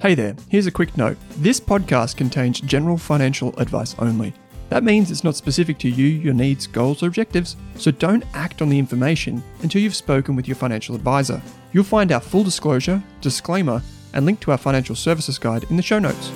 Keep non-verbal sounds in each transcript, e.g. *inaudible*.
Hey there, here's a quick note. This podcast contains general financial advice only. That means it's not specific to you, your needs, goals, or objectives, so don't act on the information until you've spoken with your financial advisor. You'll find our full disclosure, disclaimer, and link to our financial services guide in the show notes.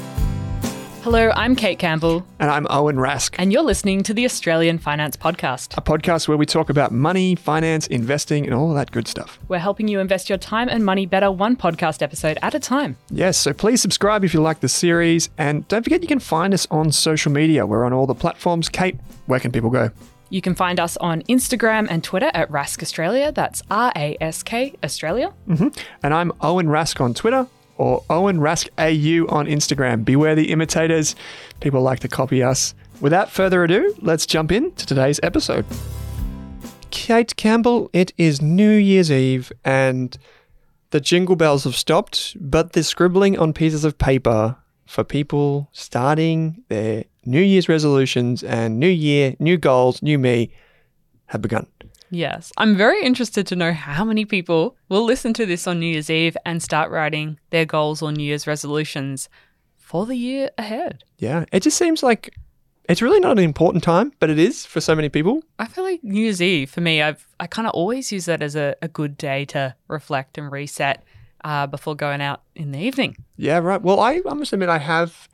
Hello, I'm Kate Campbell, And I'm Owen Rask, and you're listening to the Australian Finance Podcast. a podcast where we talk about money, finance, investing, and all that good stuff. We're helping you invest your time and money better one podcast episode at a time. Yes, so please subscribe if you like the series, and don't forget you can find us on social media. We're on all the platforms. Kate, where can people go? You can find us on Instagram and Twitter at Rask Australia. That's R A S K Australia. Mm-hmm. And I'm Owen Rask on Twitter or Owen Rask AU on Instagram. Beware the imitators. People like to copy us. Without further ado, let's jump into today's episode. Kate Campbell, it is New Year's Eve and the jingle bells have stopped, but the scribbling on pieces of paper for people starting their New Year's resolutions and New Year, new goals, new me have begun. Yes. I'm very interested to know how many people will listen to this on New Year's Eve and start writing their goals or New Year's resolutions for the year ahead. Yeah, it just seems like it's really not an important time, but it is for so many people. I feel like New Year's Eve for me, I've I kind of always use that as a, a good day to reflect and reset uh, before going out in the evening. Yeah, right. Well, I, I must admit, I have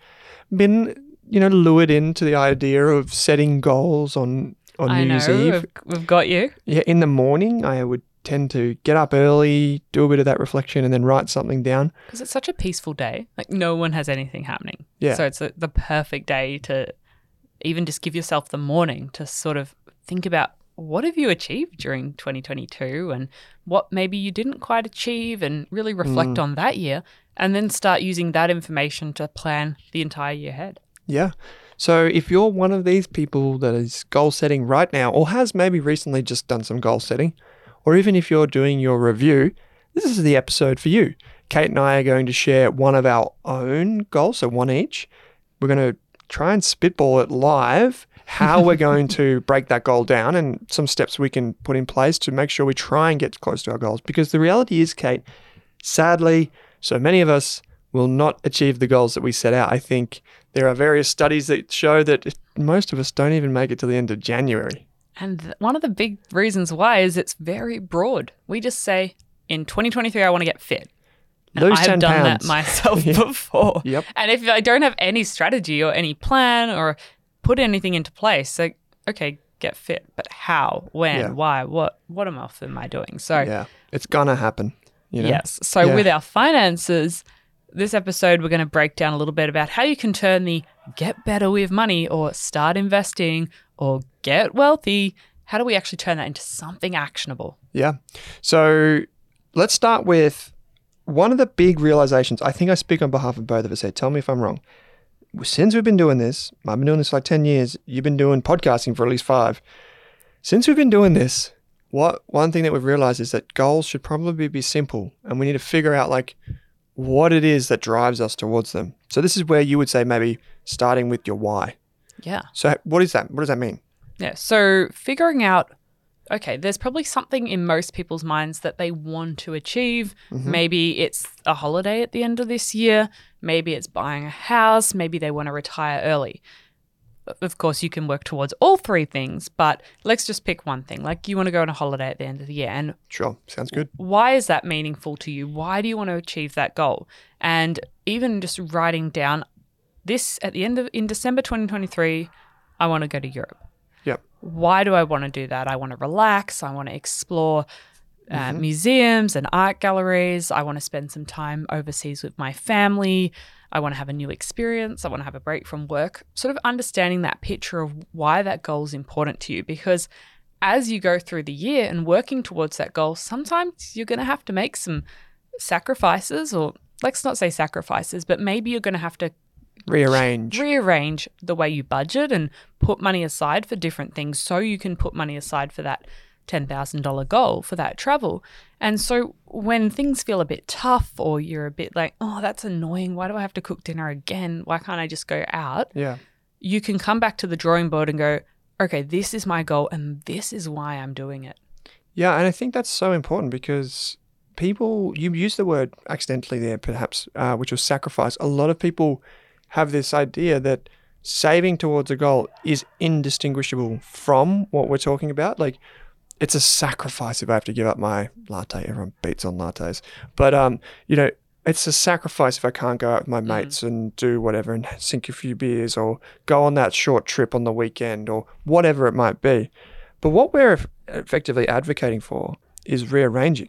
been, you know, lured into the idea of setting goals on on I New know Year's Eve. we've, we've got you. Yeah, in the morning, I would tend to get up early, do a bit of that reflection, and then write something down. because it's such a peaceful day. Like no one has anything happening. Yeah. So it's a, the perfect day to even just give yourself the morning to sort of think about what have you achieved during 2022 and what maybe you didn't quite achieve and really reflect mm. on that year and then start using that information to plan the entire year ahead. Yeah. So if you're one of these people that is goal setting right now, or has maybe recently just done some goal setting, or even if you're doing your review, this is the episode for you. Kate and I are going to share one of our own goals, so one each. We're going to try and spitball it live how we're *laughs* going to break that goal down and some steps we can put in place to make sure we try and get close to our goals. Because the reality is, Kate, sadly, so many of us will not achieve the goals that we set out. I think there are various studies that show that most of us don't even make it to the end of January. And one of the big reasons why is it's very broad. We just say in 2023 I want to get fit. And Lose I've 10 done pounds. that *laughs* myself Yeah. before. Yep. And if I don't have any strategy or any plan or put anything into place, like okay, get fit, but how, when, Yeah. why, what, what am else am I doing? So Yeah, it's gonna happen. You know? yes. So Yeah. with our finances, this episode we're going to break down a little bit about how you can turn the get better with money or start investing or get wealthy. How do we actually turn that into something actionable? Yeah. So let's start with one of the big realizations. I think I speak on behalf of both of us here. Tell me if I'm wrong. Since we've been doing this, I've been doing this for like 10 years. You've been doing podcasting for at least five. Since we've been doing this, what one thing that we've realized is that goals should probably be simple and we need to figure out like what it is that drives us towards them. So this is where you would say maybe starting with your why. Yeah. So what is that? What does that mean? Yeah. So figuring out, okay, there's probably something in most people's minds that they want to achieve. Mm-hmm. Maybe it's a holiday at the end of this year. Maybe it's buying a house. Maybe they want to retire early. Of course, you can work towards all three things, but let's just pick one thing. Like you want to go on a holiday at the end of the year. And Sure, sounds good. why is that meaningful to you? Why do you want to achieve that goal? And even just writing down this at the end of in December 2023, I want to go to Europe. Yep. Why do I want to do that? I want to relax. I want to explore uh, museums and art galleries. I want to spend some time overseas with my family. I want to have a new experience. I want to have a break from work. Sort of understanding that picture of why that goal is important to you because as you go through the year and working towards that goal, sometimes you're going to have to make some sacrifices, or let's not say sacrifices, but maybe you're going to have to Rearrange. rearrange the way you budget and put money aside for different things so you can put money aside for that $10,000 goal for that travel. And so when things feel a bit tough or you're a bit like, oh, that's annoying. Why do I have to cook dinner again? Why can't I just go out? yeah. You can come back to the drawing board and go, okay, this is my goal and this is why I'm doing it. Yeah, and I think that's so important because people, you use the word accidentally there, perhaps, uh, which was sacrifice. A lot of people have this idea that saving towards a goal is indistinguishable from what we're talking about. Like, it's a sacrifice if I have to give up my latte. Everyone beats on lattes, but um, you know, it's a sacrifice if I can't go out with my mates and do whatever and sink a few beers or go on that short trip on the weekend or whatever it might be. But what we're effectively advocating for is rearranging,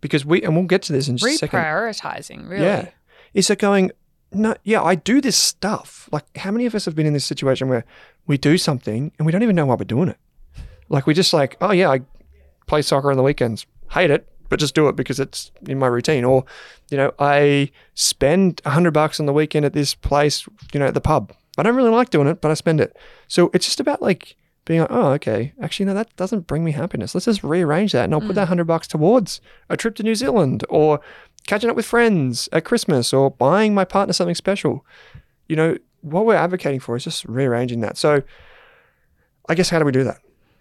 because we and we'll get to this in just a second. Reprioritizing, really. Yeah, is it going? No, yeah, I do this stuff. Like, how many of us have been in this situation where we do something and we don't even know why we're doing it? Like, we just like, oh yeah, I play soccer on the weekends. Hate it, but just do it because it's in my routine. Or, you know, I spend a hundred bucks on the weekend at this place, you know, at the pub. I don't really like doing it, but I spend it. So it's just about like being like, oh, okay, actually, no, that doesn't bring me happiness. Let's just rearrange that, and I'll put that mm. hundred bucks towards a trip to New Zealand or catching up with friends at Christmas or buying my partner something special. You know, what we're advocating for is just rearranging that. So, I guess how do we do that?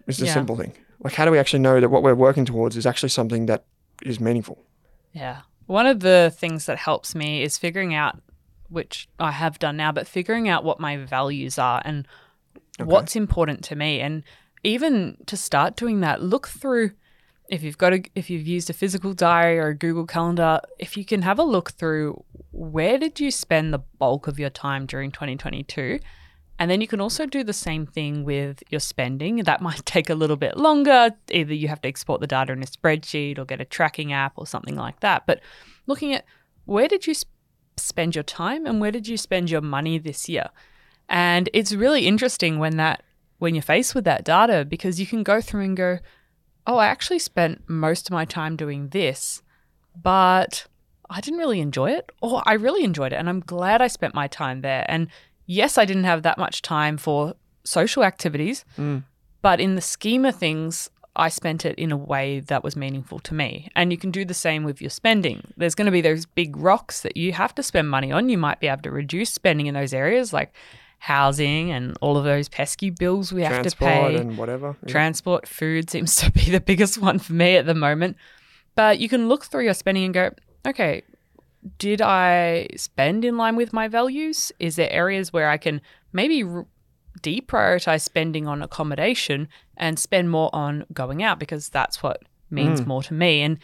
It's the Yeah. simple thing. Like, how do we actually know that what we're working towards is actually something that is meaningful? Yeah. One of the things that helps me is figuring out, which I have done now, but figuring out what my values are and what's important to me. And even to start doing that, look through if you've got a if you've used a physical diary or a Google Calendar, if you can have a look through where did you spend the bulk of your time during 2022? And then you can also do the same thing with your spending. That might *laughs* take a little bit longer. Either you have to export the data in a spreadsheet or get a tracking app or something like that. But looking at where did you sp- spend your time and where did you spend your money this year? And it's really interesting when that when you're faced with that data because you can go through and go, "Oh, I actually spent most of my time doing this, but I didn't really enjoy it, or I really enjoyed it, and I'm glad I spent my time there." And yes, I didn't have that much time for social activities, mm. but in the scheme of things, I spent it in a way that was meaningful to me. And you can do the same with your spending. There's going to be those big rocks that you have to spend money on. You might be able to reduce spending in those areas like housing and all of those pesky bills we have to Transport pay. and whatever. Yeah. Transport, food seems *laughs* to be the biggest one for me at the moment. But you can look through your spending and go, okay, did I spend in line with my values? Is there areas where I can maybe r- deprioritize spending on accommodation and spend more on going out because that's what means more to me? And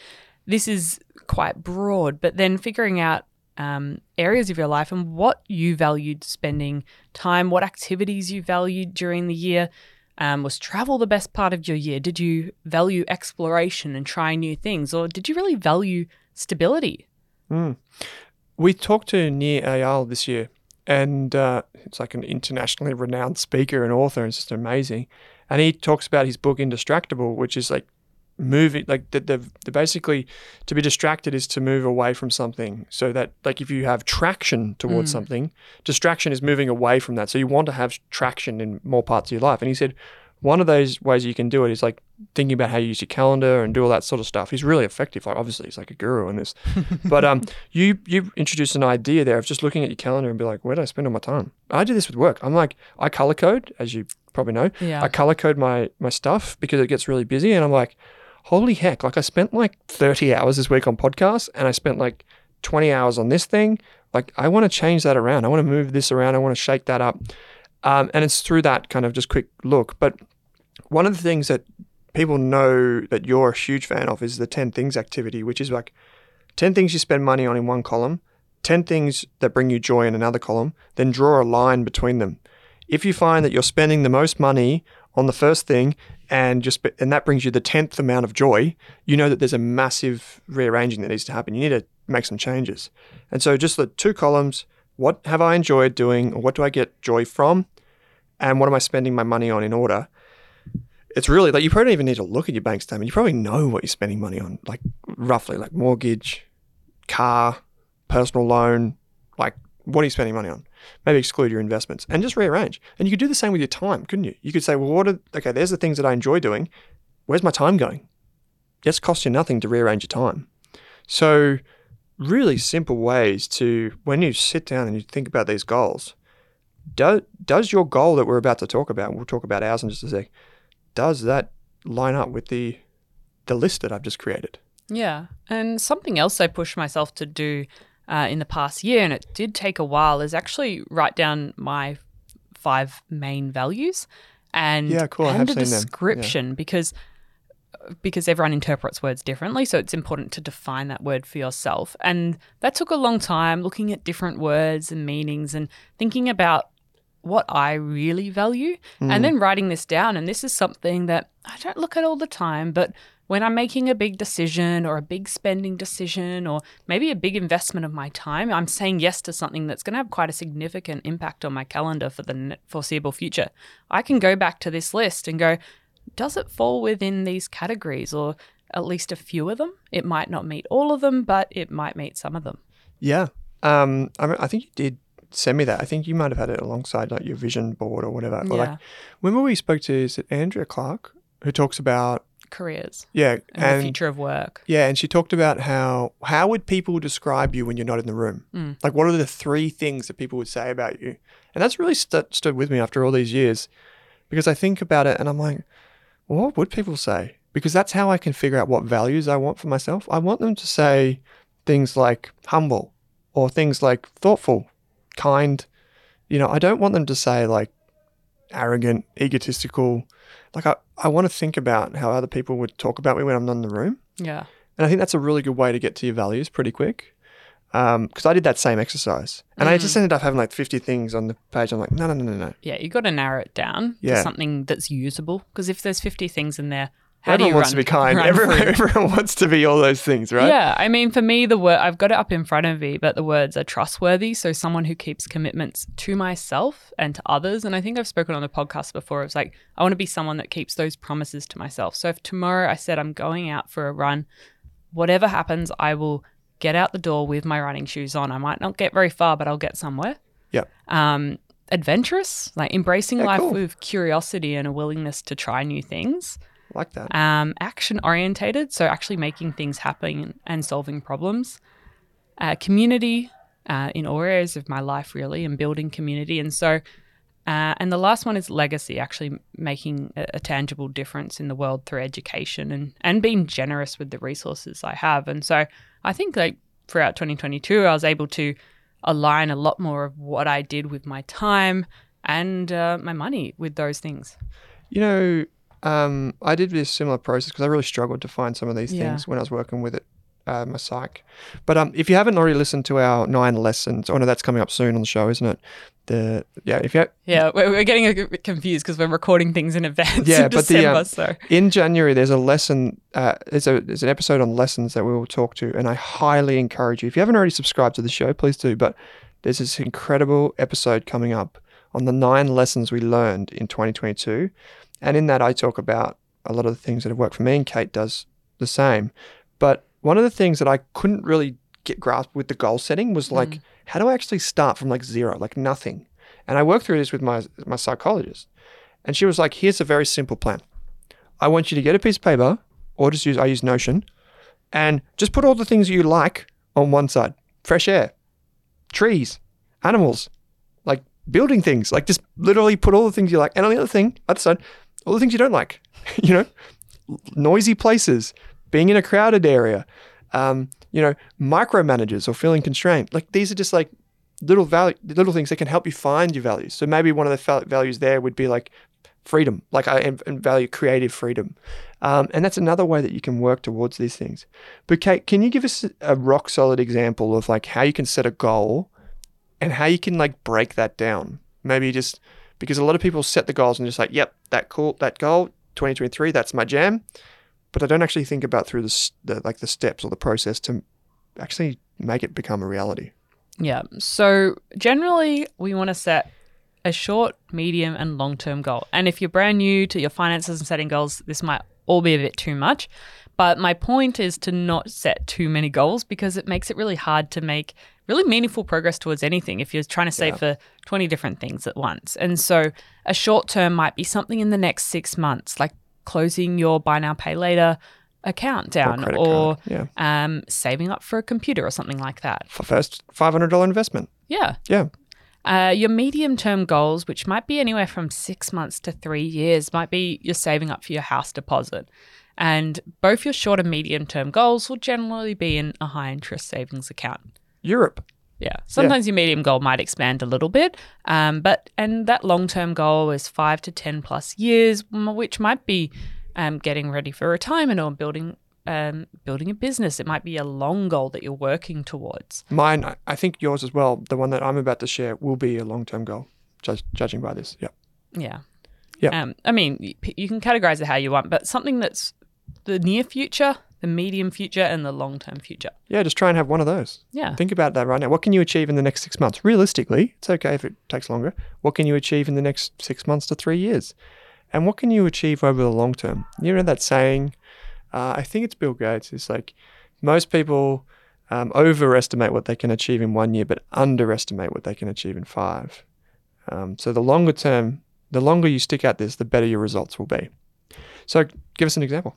this is quite broad, but then figuring out um, areas of your life and what you valued spending time, what activities you valued during the year. Um, was travel the best part of your year? Did you value exploration and trying new things, or did you really value stability? We talked to Nir Eyal this year, and uh, it's like an internationally renowned speaker and author. And it's just amazing. And he talks about his book Indistractable, which is like moving, like the, the, the basically to be distracted is to move away from something. So that like if you have traction towards something, distraction is moving away from that. So you want to have traction in more parts of your life. And he said, one of those ways you can do it is like thinking about how you use your calendar and do all that sort of stuff. He's really effective. Like obviously he's like a guru in this. *laughs* but um you you introduced an idea there of just looking at your calendar and be like, where do I spend all my time? I do this with work. I'm like, I color code, as you probably know. Yeah. I color code my my stuff because it gets really busy and I'm like, holy heck, like I spent like 30 hours this week on podcasts and I spent like 20 hours on this thing. Like I want to change that around. I want to move this around. I want to shake that up. Um, and it's through that kind of just quick look. But one of the things that people know that you're a huge fan of is the 10 things activity, which is like 10 things you spend money on in one column, 10 things that bring you joy in another column, then draw a line between them. If you find that you're spending the most money on the first thing and just and that brings you the 10th amount of joy, you know that there's a massive rearranging that needs to happen. You need to make some changes. And so just the two columns, what have I enjoyed doing or what do I get joy from? And what am I spending my money on in order? It's really like you probably don't even need to look at your bank statement. You probably know what you're spending money on, like roughly, like mortgage, car, personal loan, like what are you spending money on? Maybe exclude your investments and just rearrange. And you could do the same with your time, couldn't you? You could say, well, what are, okay, there's the things that I enjoy doing. Where's my time going? It's cost you nothing to rearrange your time. So, really simple ways to, when you sit down and you think about these goals, do, does your goal that we're about to talk about, we'll talk about ours in just a sec, does that line up with the the list that I've just created? Yeah. And something else I pushed myself to do uh, in the past year, and it did take a while, is actually write down my five main values and, Yeah, cool. I and have a seen them. Yeah. description because because everyone interprets words differently so it's important to define that word for yourself and that took a long time looking at different words and meanings and thinking about what I really value Hmm. and then writing this down. And this is something that I don't look at all the time, but when I'm making a big decision or a big spending decision or maybe a big investment of my time, I'm saying yes to something that's going to have quite a significant impact on my calendar for the foreseeable future. I can go back to this list and go, does it fall within these categories or at least a few of them? It might not meet all of them, but it might meet some of them. Yeah. Um, I, I think you did send me that. I think you might have had it alongside like your vision board or whatever. Or like, Yeah. remember we spoke to is it Andrea Clarke who talks about Careers yeah and, the future of work. Yeah, and she talked about how how would people describe you when you're not in the room? Mm. Like, what are the three things that people would say about you? And that's really st- stood with me after all these years, because I think about it and I'm like, well, what would people say? Because that's how I can figure out what values I want for myself. I want them to say things like humble or things like thoughtful, kind. You know, I don't want them to say like arrogant, egotistical. Like, I, I want to think about how other people would talk about me when I'm not in the room. Yeah. And I think that's a really good way to get to your values pretty quick. Um, because I did that same exercise. And I just ended up having like 50 things on the page. I'm like, no, no, no, no, no. Yeah, you got to narrow it down Yeah. to something that's usable. Because if there's 50 things in there, how everyone wants run, to be kind. Everyone, *laughs* everyone wants to be all those things, right? Yeah, I mean, for me, the word I've got it up in front of me, but the words are trustworthy. So someone who keeps commitments to myself and to others. And I think I've spoken on the podcast before. It's like I want to be someone that keeps those promises to myself. So if tomorrow I said I'm going out for a run, whatever happens, I will get out the door with my running shoes on. I might not get very far, but I'll get somewhere. Yep. Um, adventurous, like embracing Yeah, life cool. with curiosity and a willingness to try new things Like that. um, action orientated, so actually making things happen and solving problems. Uh, community uh, in all areas of my life, really, and building community. And so, uh, and the last one is legacy, actually making a, a tangible difference in the world through education and, and being generous with the resources I have. And so I think like throughout 2022, I was able to align a lot more of what I did with my time and uh, my money with those things. You know, um, I did this similar process because I really struggled to find some of these Yeah. things when I was working with it, uh, my psych. But um, if you haven't already listened to our nine lessons, oh no, that's coming up soon on the show, isn't it? The yeah, if you Yeah, we're, we're getting a bit confused because we're recording things in advance. Yeah, in but the, um, so in January, there's a lesson. Uh, there's a there's an episode on lessons that we will talk to, and I highly encourage you. If you haven't already subscribed to the show, please do. But there's this incredible episode coming up on the nine lessons we learned in 2022, and in that I talk about a lot of the things that have worked for me, and Kate does the same. But one of the things that I couldn't really get grasped with the goal setting was like, mm. how do I actually start from like zero, like nothing? And I worked through this with my my psychologist. And she was like, here's a very simple plan. I want you to get a piece of paper or just use, I use Notion and just put all the things you like on one side fresh air, trees, animals, like building things, like just literally put all the things you like. And on the other thing, other side, all the things you don't like, *laughs* you know, noisy places, being in a crowded area, um, you know, micromanagers or feeling constrained. Like these are just like little value, little things that can help you find your values. So maybe one of the fa- values there would be like freedom, like I am- value creative freedom. Um, and that's another way that you can work towards these things. But Kate, can you give us a rock solid example of like how you can set a goal and how you can like break that down? Maybe just because a lot of people set the goals and just like, yep, that cool, that goal, 2023, that's my jam. But I don't actually think about through the, the like the steps or the process to actually make it become a reality. Yeah. So generally, we want to set a short, medium, and long term goal. And if you're brand new to your finances and setting goals, this might all be a bit too much. But my point is to not set too many goals because it makes it really hard to make really meaningful progress towards anything if you're trying to save for 20 different things at once. And so a short term might be something in the next six months, like closing your buy now, pay later account down credit or, yeah. um, saving up for a computer or something like that. For first $500 investment. Yeah. Yeah. Uh, your medium term goals, which might be anywhere from six months to three years, might be you're saving up for your house deposit. And both your short and medium term goals will generally be in a high interest savings account. Europe. Yeah. Sometimes your medium goal might expand a little bit, um, but and that long term goal is five to ten plus years, which might be um, getting ready for retirement or building um, building a business. It might be a long goal that you're working towards. Mine, I- think yours as well, the one that I'm about to share, will be a long term goal, judge, judging by this. Yep. Yeah. Yeah. Um, I mean, you can categorize it how you want, but something that's the near future, the medium future, and the long term future. Yeah, just try and have one of those. Yeah. Think about that right now. What can you achieve in the next six months? Realistically, it's okay if it takes longer. What can you achieve in the next six months to three years? And what can you achieve over the long term? You know that saying, uh, I think it's Bill Gates, it's like most people um, overestimate what they can achieve in one year, but underestimate what they can achieve in five. Um, so the longer term, the longer you stick at this, the better your results will be. So give us an example.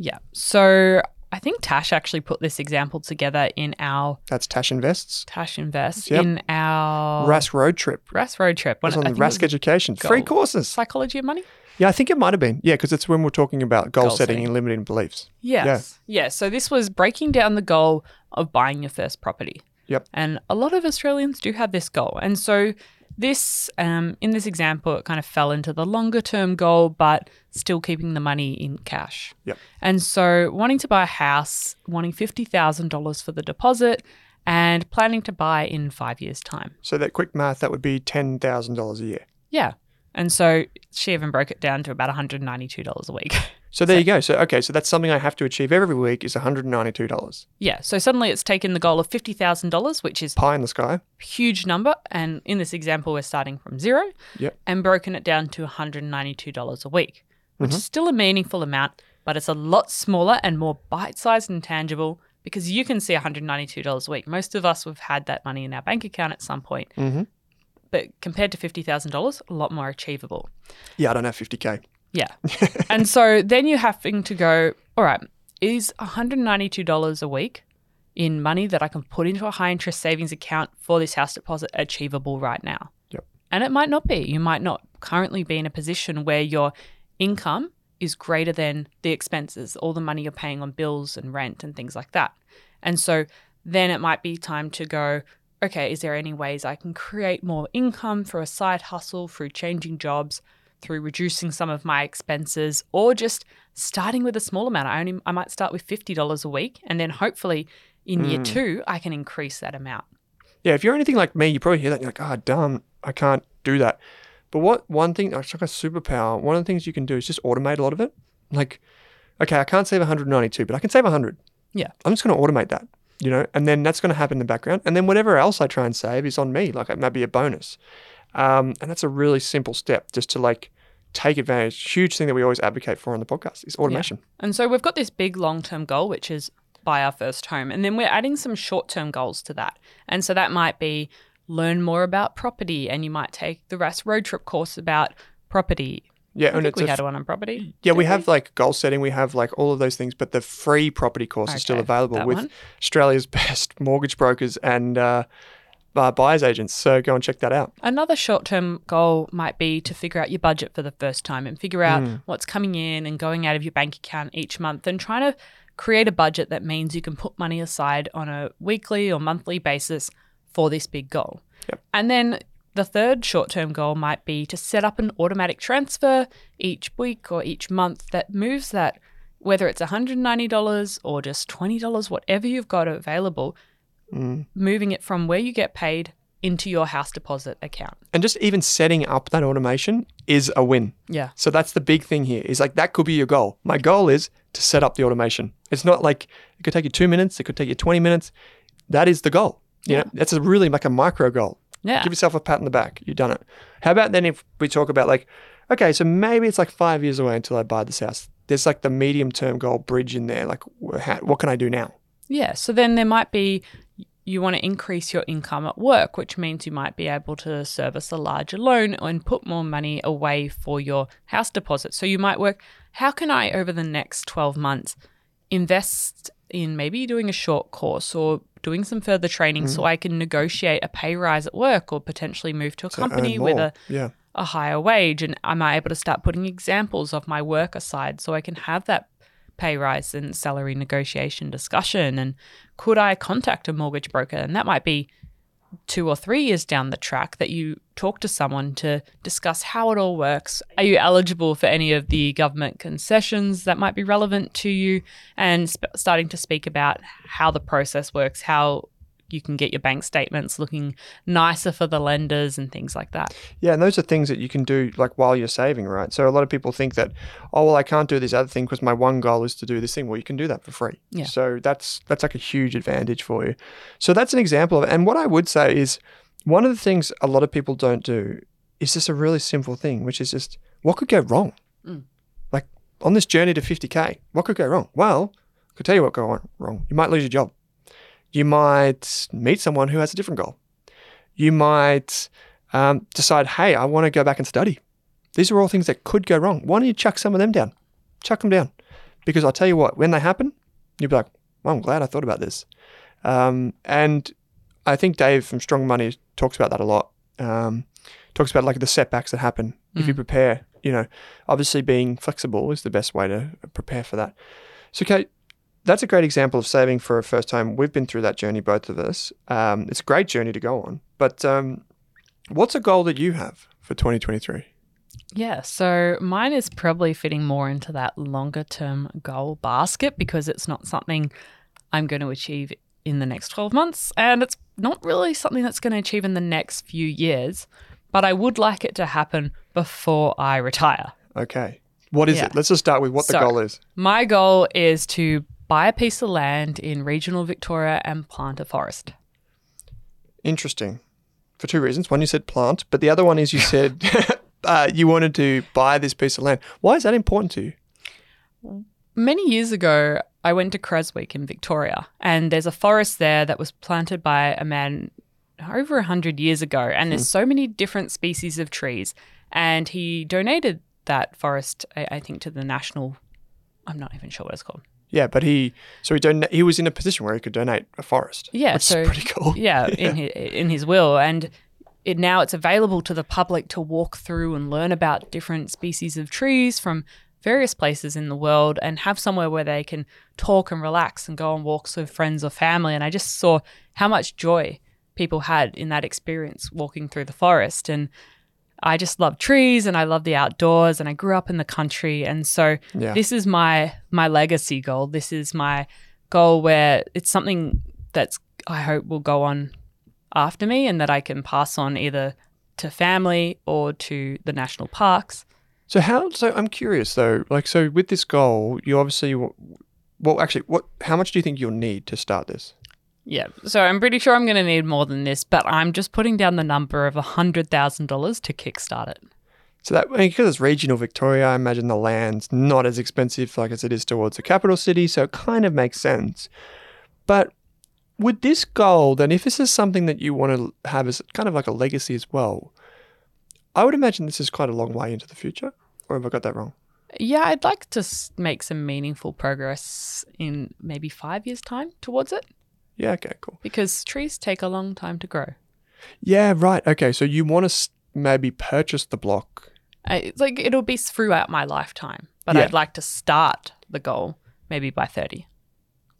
Yeah. So I think Tash actually put this example together in our That's Tash Invests. Tash Invests Yep. in our Rask road trip. Rask road trip. It was on I the Rask Education. Free courses. Psychology of money? Yeah, I think it might have been. Yeah, because it's when we're talking about goal, Goal setting, setting. and limiting beliefs. Yes. Yeah. So this was breaking down the goal of buying your first property. Yep. And a lot of Australians do have this goal. And so this, um, in this example, it kind of fell into the longer term goal, but still keeping the money in cash. Yep. And so wanting to buy a house, wanting $50,000 for the deposit, and planning to buy in five years' time. So that quick math, that would be ten thousand dollars a year. Yeah. And so she even broke it down to about $192 a week. *laughs* So there you go. So okay, so that's something I have to achieve every week is one hundred and ninety-two dollars. yeah. So suddenly it's taken the goal of $50,000, which is Pie in the sky. huge number. And in this example, we're starting from zero Yep. and broken it down to $192 a week, which Mm-hmm. is still a meaningful amount, but it's a lot smaller and more bite sized and tangible because you can see $192 a week. Most of us have had that money in our bank account at some point. Mhm. But compared to $50,000, a lot more achievable. Yeah, I don't have fifty k. Yeah. *laughs* and so then you're having to go, all right, is $192 a week in money that I can put into a high interest savings account for this house deposit achievable right now? Yep. And it might not be. You might not currently be in a position where your income is greater than the expenses, all the money you're paying on bills and rent and things like that. And so then it might be time to go, okay, is there any ways I can create more income through a side hustle, through changing jobs, through reducing some of my expenses, or just starting with a small amount? I only I might start with fifty dollars a week, and then hopefully in year hmm. two I can increase that amount. Yeah, if you're anything like me, you probably hear that you're like, ah, oh, damn, I can't do that. But what one thing, it's like a superpower. One of the things you can do is just automate a lot of it. Like, okay, I can't save 192, but I can save 100. Yeah. I'm just going to automate that, you know, and then that's going to happen in the background. And then whatever else I try and save is on me, like it might be a bonus. Um, and that's a really simple step just to like take advantage. Huge thing that we always advocate for on the podcast is automation. And so we've got this big long term goal, which is buy our first home. And then we're adding some short term goals to that. And so that might be learn more about property, and you might take the Rask road trip course about property. Yeah, I and think it's we had f- one on property. Yeah, did we have like goal setting, we have like all of those things, but the free property course is still available with one. Australia's *laughs* best mortgage brokers and uh, uh, buyers agents. So go and check that out. Another short term goal might be to figure out your budget for the first time and figure out Mm. what's coming in and going out of your bank account each month and trying to create a budget that means you can put money aside on a weekly or monthly basis for this big goal. Yep. And then the third short term goal might be to set up an automatic transfer each week or each month that moves that, whether it's $190 or just $20, whatever you've got available, Mm. moving it from where you get paid into your house deposit account. And just even setting up that automation is a win. Yeah. So that's the big thing here. Is like that could be your goal. My goal is to set up the automation. It's not like it could take you two minutes. It could take you twenty minutes. That is the goal. You know, that's a really like a micro goal. Yeah. Give yourself a pat on the back. You've done it. How about then if we talk about like, okay, so maybe it's like five years away until I buy this house. There's like the medium term goal bridge in there. Like, how, what can I do now? Yeah. So then there might be you want to increase your income at work, which means you might be able to service a larger loan and put more money away for your house deposit. So you might work, how can I, over the next 12 months, invest in maybe doing a short course or doing some further training so mm. I can negotiate a pay rise at work or potentially move to a To company with a yeah. a higher wage. And am I able to start putting examples of my work aside so I can have that pay rise and salary negotiation discussion? And could I contact a mortgage broker? And that might be two or three years down the track that you talk to someone to discuss how it all works. Are you eligible for any of the government concessions that might be relevant to you? And sp- starting to speak about how the process works, how you can get your bank statements looking nicer for the lenders and things like that. Yeah, and those are things that you can do like while you're saving, right? So a lot of people think that, oh well, I can't do this other thing because my one goal is to do this thing. Well, you can do that for free. Yeah. So that's that's like a huge advantage for you. So that's an example of it. And what I would say is one of the things a lot of people don't do is just a really simple thing, which is just what could go wrong. Mm. Like on this journey to 50k, what could go wrong? Well, I could tell you what could go wrong. You might lose your job. You might meet someone who has a different goal. You might um, decide, hey, I want to go back and study. These are all things that could go wrong. Why don't you chuck some of them down? Chuck them down. Because I'll tell you what, when they happen, you'll be like, well, I'm glad I thought about this. Um, and I think Dave from Strong Money talks about that a lot. Um, talks about like the setbacks that happen if you prepare. You know, obviously being flexible is the best way to prepare for that. So, Kate, that's a great example of saving for a first time. We've been through that journey, both of us. Um, it's a great journey to go on. But um, what's a goal that you have for 2023? Yeah, so mine is probably fitting more into that longer term goal basket because it's not something I'm going to achieve in the next 12 months and it's not really something that's going to achieve in the next few years, but I would like it to happen before I retire. Okay. What is Yeah. it? Let's just start with what the goal is. My goal is to buy a piece of land in regional Victoria and plant a forest. Interesting. For two reasons. One, you said plant, but the other one is you said *laughs* uh, you wanted to buy this piece of land. Why is that important to you? Many years ago, I went to Creswick in Victoria, and there's a forest there that was planted by a man over a hundred years ago, and there's so many different species of trees, and he donated that forest, I, I think, to the national. I'm not even sure what it's called. Yeah, but he so he don- he was in a position where he could donate a forest. Yeah, which so- is pretty cool. Yeah, *laughs* in his, in his will, and it now it's available to the public to walk through and learn about different species of trees from various places in the world and have somewhere where they can talk and relax and go on walks with friends or family. And I just saw how much joy people had in that experience walking through the forest. And I just love trees and I love the outdoors and I grew up in the country. And so Yeah. this is my my legacy goal. This is my goal where it's something that's I hope will go on after me and that I can pass on either to family or to the national parks. So how? So I'm curious though. Like, so with this goal, you obviously well, actually, what? How much do you think you'll need to start this? Yeah, so I'm pretty sure I'm going to need more than this, but I'm just putting down the number of $100,000 to kickstart it. So that because it's regional Victoria, I imagine the land's not as expensive like as it is towards the capital city, so it kind of makes sense. But with this goal, then if this is something that you want to have as kind of like a legacy as well, I would imagine this is quite a long way into the future. or have I got that wrong? Yeah, I'd like to make some meaningful progress in maybe five years' time towards it Yeah. Okay. Cool. because trees take a long time to grow. Yeah. Right. Okay. So you want to s- maybe purchase the block. I, it's like it'll be throughout my lifetime, but Yeah. I'd like to start the goal maybe by 30.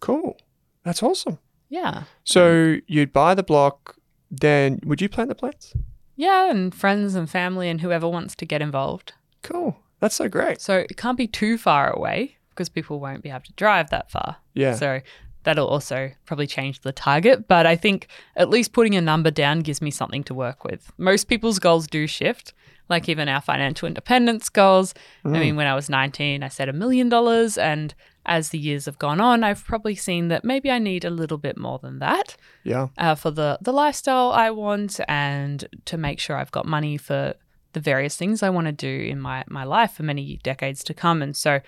Cool. That's awesome. Yeah. So you'd buy the block, then would you plant the plants? Yeah, and friends and family and whoever wants to get involved. Cool. That's so great. So it can't be too far away because people won't be able to drive that far. Yeah. So that'll also probably change the target. But I think at least putting a number down gives me something to work with. Most people's goals do shift, like even our financial independence goals. I mean, when I was 19, I set a million dollars. And as the years have gone on, I've probably seen that maybe I need a little bit more than that yeah. uh, for the, the lifestyle I want and to make sure I've got money for the various things I want to do in my, my life for many decades to come. And so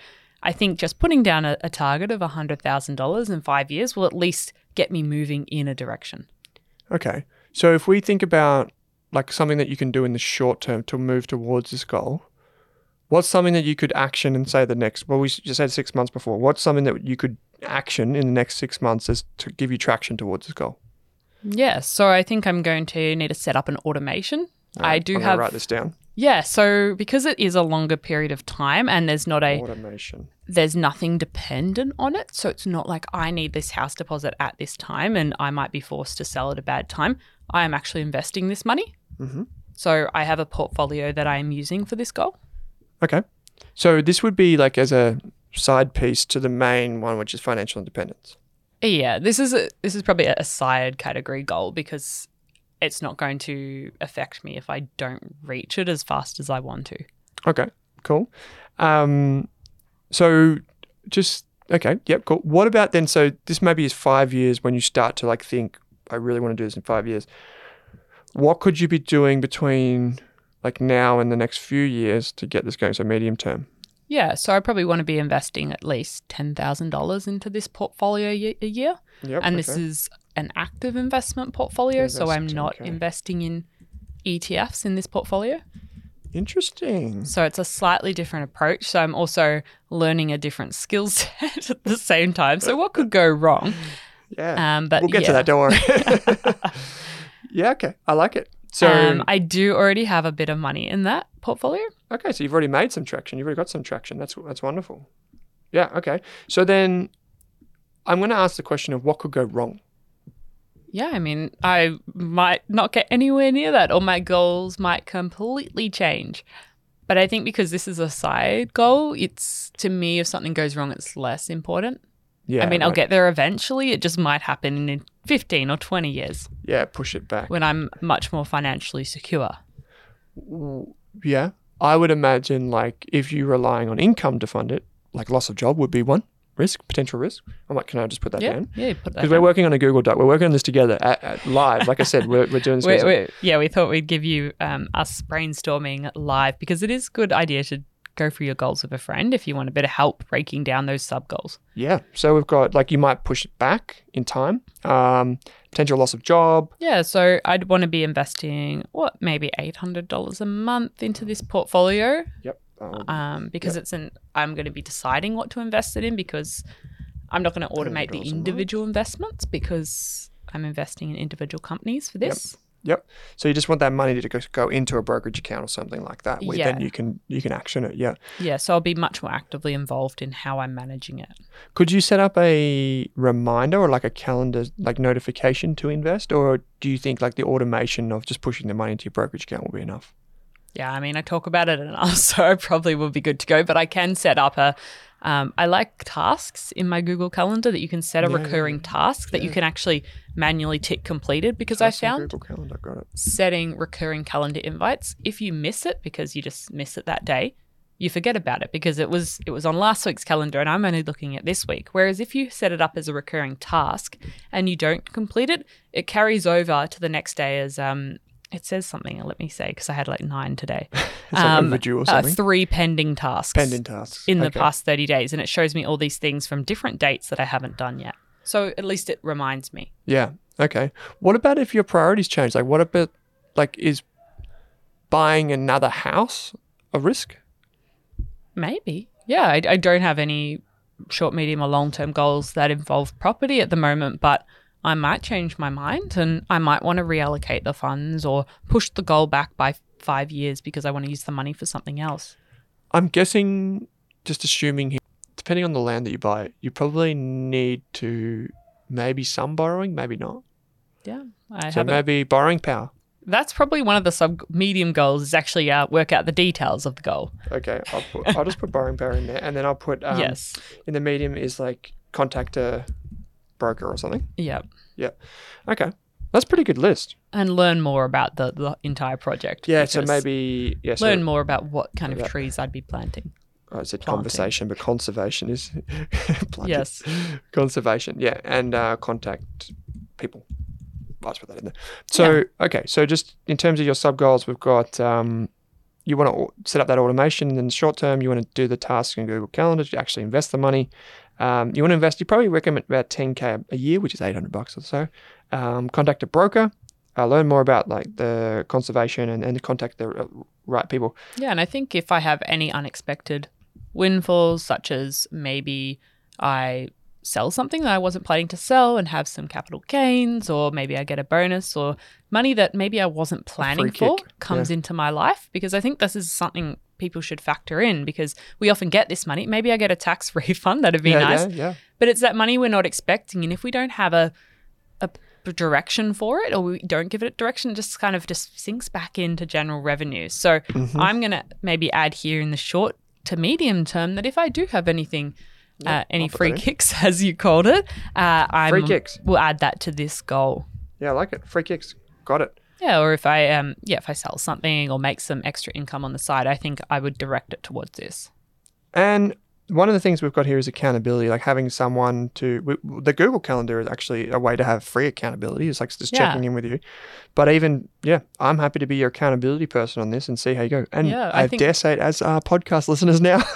I think just putting down a, a target of $100,000 in five years will at least get me moving in a direction. Okay. So if we think about like something that you can do in the short term to move towards this goal, what's something that you could action and say the next? Well, we just said six months before. What's something that you could action in the next six months as to give you traction towards this goal? Yeah, so I think I'm going to need to set up an automation. I do I'm have write this down. Yeah, so because it is a longer period of time and there's not a Automation. there's nothing dependent on it. So it's not like I need this house deposit at this time and I might be forced to sell at a bad time. I am actually investing this money. Mhm. So I have a portfolio that I am using for this goal. Okay. So this would be like as a side piece to the main one, which is financial independence. Yeah, this is a, this is probably a side category goal because it's not going to affect me if I don't reach it as fast as I want to. Okay, cool. Um, so just okay, yep, cool. What about then? So this maybe is five years when you start to like think, I really want to do this in five years. What could you be doing between like now and the next few years to get this going? So medium term. Yeah, so I probably want to be investing at least $10,000 into this portfolio ye- a year. Yep. and this is an active investment portfolio, so I'm not okay. investing in ETFs in this portfolio. interesting. So it's a slightly different approach. So I'm also learning a different skill *laughs* set at the same time. So what could go wrong? *laughs* Yeah, Um, but we'll get yeah. to that. Don't worry. *laughs* yeah, okay, I like it. So um, I do already have a bit of money in that portfolio. Okay, so you've already made some traction. You've already got some traction. That's that's wonderful. Yeah. Okay. So then, I'm going to ask the question of what could go wrong. Yeah, I mean, I might not get anywhere near that, or my goals might completely change. But I think because this is a side goal, it's to me, if something goes wrong, it's less important. Yeah. I mean, I'll get there eventually. It just might happen in 15 or 20 years Yeah, push it back. when I'm much more financially secure. Yeah, I would imagine like if you're relying on income to fund it, like loss of job would be one risk, potential risk. I'm like, can I just put that Yeah, down? yeah, put that. Because we're working on a Google Doc. We're working on this together at, at live. Like I said, we're, we're doing this. *laughs* We're- we're- yeah, we thought we'd give you um, us brainstorming live because it is a good idea to go through your goals with a friend if you want a bit of help breaking down those sub goals. Yeah. So we've got like you might push it back in time. Um, potential loss of job. Yeah, so I'd want to be investing what maybe eight hundred dollars a month into this portfolio, Yep. Um, um, because it's an I'm going to be deciding what to invest it in because I'm not going to automate the $800 individual investments because I'm investing in individual companies for this. Yep. So you just want that money to go, go into a brokerage account or something like that. Where Then you can you can action it. Yeah. Yeah, so I'll be much more actively involved in how I'm managing it. Could you set up a reminder or like a calendar like notification to invest, or do you think like the automation of just pushing the money into your brokerage account will be enough? Yeah, I mean, I talk about it *laughs* enough, so I probably will be good to go. But I can set up a. Um, I like tasks in my Google Calendar that you can set a Yeah, recurring task that you can actually manually tick completed because I found Google Calendar. Got it. setting recurring calendar invites if you miss it because you just miss it that day you forget about it because it was it was on last week's calendar and I'm only looking at this week whereas if you set it up as a recurring task and you don't complete it it carries over to the next day as um it says something let me say because I had like 9 today *laughs* like overdue or uh, three pending tasks Pending tasks in the past 30 days and it shows me all these things from different dates that I haven't done yet so at least it reminds me Yeah. Okay. What about if your priorities change? Like, what about like is buying another house a risk? Maybe. Yeah, I, I don't have any short, medium, or long term goals that involve property at the moment, but I might change my mind and I might want to reallocate the funds or push the goal back by five years because I want to use the money for something else. I'm guessing, just assuming, here, depending on the land that you buy, you probably need to maybe some borrowing, maybe not. Yeah, I So maybe borrowing power. That's probably one of the sub medium goals is actually uh, work out the details of the goal. Okay, I'll, put, I'll just put borrowing power in there, and then I'll put um, yes. in the medium is like contact a broker or something. Yeah. Yeah. Okay, that's a pretty good list. And learn more about the, the entire project. Yeah, so maybe yeah, so learn more about what kind of Yeah. trees I'd be planting. I said planting. conversation, but conservation is. *laughs* Yes. conservation. Yeah, and uh, contact people. I'll just put that in there. So okay, so just in terms of your sub goals, we've got um, you want to set up that automation, in the short term, you want to do the tasks in Google Calendar to actually invest the money. Um, you want to invest. You probably recommend about 10k a year, which is 800 bucks or so. Um, contact a broker. Uh, learn more about like the conservation and, and contact the uh, right people. Yeah, and I think if I have any unexpected windfalls, such as maybe I sell something that I wasn't planning to sell and have some capital gains, or maybe I get a bonus or money that maybe I wasn't planning for kick, comes into my life, because I think this is something people should factor in because we often get this money. Maybe I get a tax *laughs* refund, that'd be yeah, nice. yeah, yeah. But it's that money we're not expecting. And if we don't have a, a direction for it or we don't give it a direction, it just kind of just sinks back into general revenue. So Mm-hmm. I'm going to maybe add here in the short to medium term that if I do have anything, uh, any free kicks, *laughs* as you called it, uh, I'm, Free kicks. we'll add that to this goal. Yeah, I like it. Free kicks. Got it. Yeah, or if I um yeah, if I sell something or make some extra income on the side, I think I would direct it towards this. And one of the things we've got here is accountability, like having someone to. w- The Google Calendar is actually a way to have free accountability. It's like just Yeah. checking in with you. But even, yeah, I'm happy to be your accountability person on this and see how you go. And Yeah, I I, think- dare say it as our podcast *laughs* listeners now. *laughs*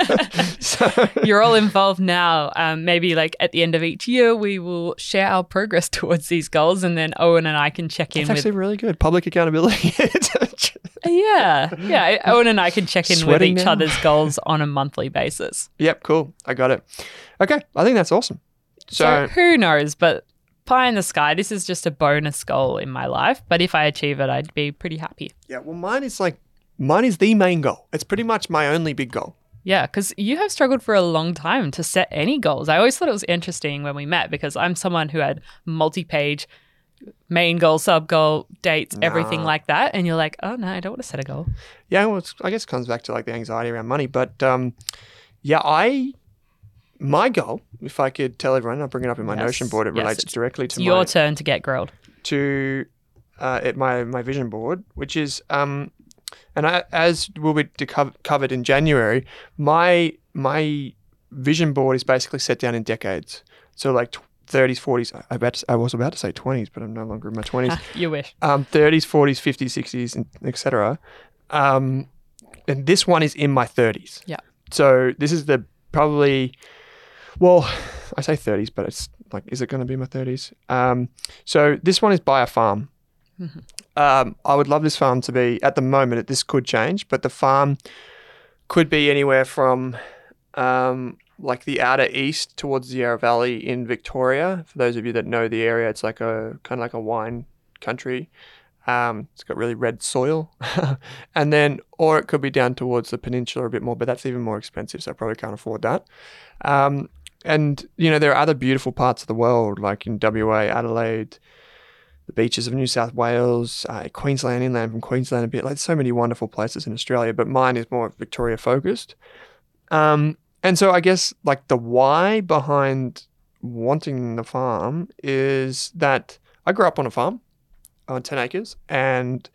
*laughs* *laughs* You're all involved now. Um, maybe like at the end of each year, we will share our progress *laughs* towards these goals, and then Owen and I can check in it's with. actually really good. Public accountability. *laughs* yeah, yeah. Owen and I can check in with each now. other's goals on a monthly basis. yep, cool. I got it. Okay, I think that's awesome. So So, who knows? But pie in the sky. This is just a bonus goal in my life. But if I achieve it, I'd be pretty happy. yeah, well, mine is like, mine is the main goal. It's pretty much my only big goal. Yeah, because you have struggled for a long time to set any goals. I always thought it was interesting when we met because I'm someone who had multi page main goal, sub goal, dates, everything like that. And you're like, oh, no, I don't want to set a goal. Yeah, well, it's, I guess it comes back to like the anxiety around money. But um, yeah, I my goal, if I could tell everyone, I'll bring it up in my Yes, Notion board. It yes, relates directly It's to your my turn to get grilled. to uh, at my my vision board, which is um, and I, as will be deco- covered in January, my my vision board is basically set down in decades. So like. tw- 30s, 40s. I, about to, I was about to say 20s, but I'm no longer in my 20s Ah, *laughs* you wish. um, 30s, 40s, 50s, 60s, and etc. Um, and this one is in my 30s. Yeah. So this is the probably, well, I say 30s, but it's like, is it going to be my 30s? Um, so this one is by a farm. Um, I would love this farm to be at the moment. This could change, but the farm could be anywhere from um, like the outer east towards the Yarra Valley in Victoria. For those of you that know the area, it's like a kind of like a wine country. Um, it's got really red soil, *laughs* and then or it could be down towards the peninsula a bit more, but that's even more expensive, so I probably can't afford that. Um, and you know there are other beautiful parts of the world, like in WA, Adelaide, the beaches of New South Wales, uh, Queensland, inland from Queensland a bit. Like so many wonderful places in Australia, but mine is more Victoria focused. Um, and so I guess like the why behind wanting the farm is that I grew up on a farm on 10 acres and